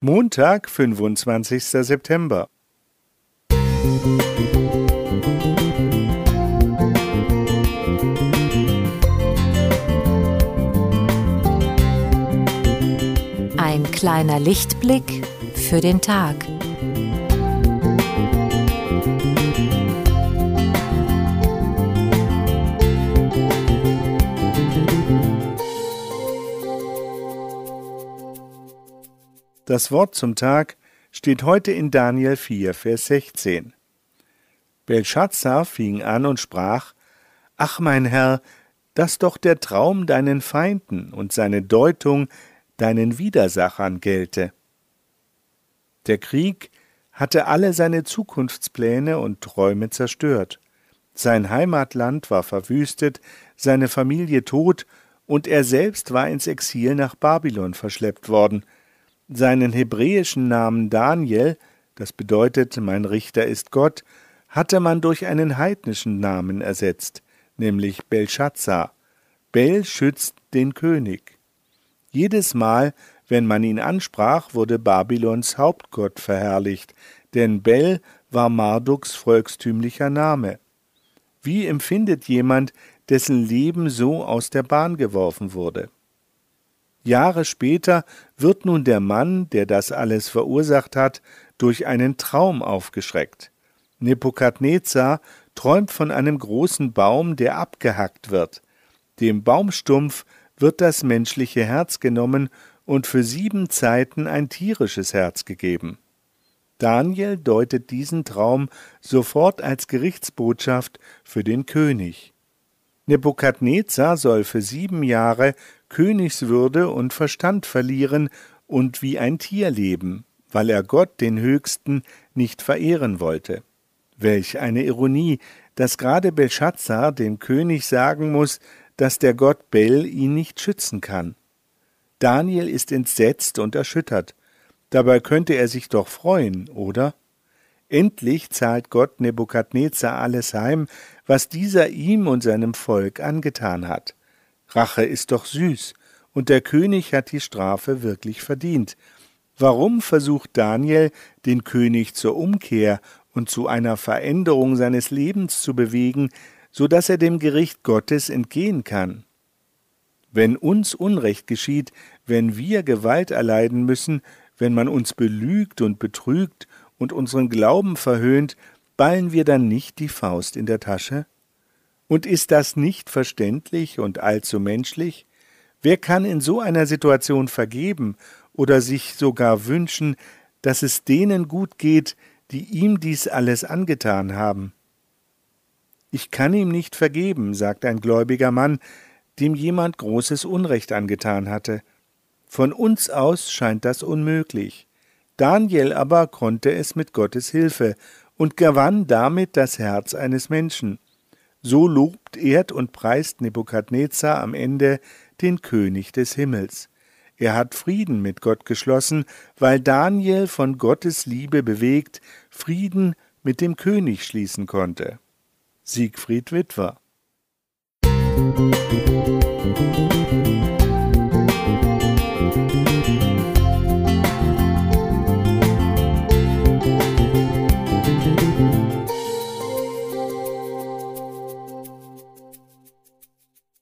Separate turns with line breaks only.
Montag, 25. September.
Ein kleiner Lichtblick für den Tag.
Das Wort zum Tag steht heute in Daniel 4, Vers 16. Belshazzar fing an und sprach: Ach, mein Herr, dass doch der Traum deinen Feinden und seine Deutung deinen Widersachern gelte. Der Krieg hatte alle seine Zukunftspläne und Träume zerstört. Sein Heimatland war verwüstet, seine Familie tot, und er selbst war ins Exil nach Babylon verschleppt worden – seinen hebräischen Namen Daniel, das bedeutet mein Richter ist Gott, hatte man durch einen heidnischen Namen ersetzt, nämlich Belshazzar. Bel schützt den König. Jedes Mal, wenn man ihn ansprach, wurde Babylons Hauptgott verherrlicht, denn Bel war Marduks volkstümlicher Name. Wie empfindet jemand, dessen Leben so aus der Bahn geworfen wurde? Jahre später wird nun der Mann, der das alles verursacht hat, durch einen Traum aufgeschreckt. Nebukadnezar träumt von einem großen Baum, der abgehackt wird. Dem Baumstumpf wird das menschliche Herz genommen und für sieben Zeiten ein tierisches Herz gegeben. Daniel deutet diesen Traum sofort als Gerichtsbotschaft für den König. Nebukadnezar soll für sieben Jahre Königswürde und Verstand verlieren und wie ein Tier leben, weil er Gott den Höchsten nicht verehren wollte. Welch eine Ironie, dass gerade Belshazzar dem König sagen muss, dass der Gott Bel ihn nicht schützen kann. Daniel ist entsetzt und erschüttert. Dabei könnte er sich doch freuen, oder? Endlich zahlt Gott Nebukadnezar alles heim, was dieser ihm und seinem Volk angetan hat. Rache ist doch süß, und der König hat die Strafe wirklich verdient. Warum versucht Daniel, den König zur Umkehr und zu einer Veränderung seines Lebens zu bewegen, so dass er dem Gericht Gottes entgehen kann? Wenn uns Unrecht geschieht, wenn wir Gewalt erleiden müssen, wenn man uns belügt und betrügt und unseren Glauben verhöhnt, ballen wir dann nicht die Faust in der Tasche? Und ist das nicht verständlich und allzu menschlich? Wer kann in so einer Situation vergeben oder sich sogar wünschen, dass es denen gut geht, die ihm dies alles angetan haben? Ich kann ihm nicht vergeben, sagt ein gläubiger Mann, dem jemand großes Unrecht angetan hatte. Von uns aus scheint das unmöglich. Daniel aber konnte es mit Gottes Hilfe und gewann damit das Herz eines Menschen. So lobt, ehrt und preist Nebukadnezar am Ende den König des Himmels. Er hat Frieden mit Gott geschlossen, weil Daniel von Gottes Liebe bewegt Frieden mit dem König schließen konnte. Siegfried Witwer Musik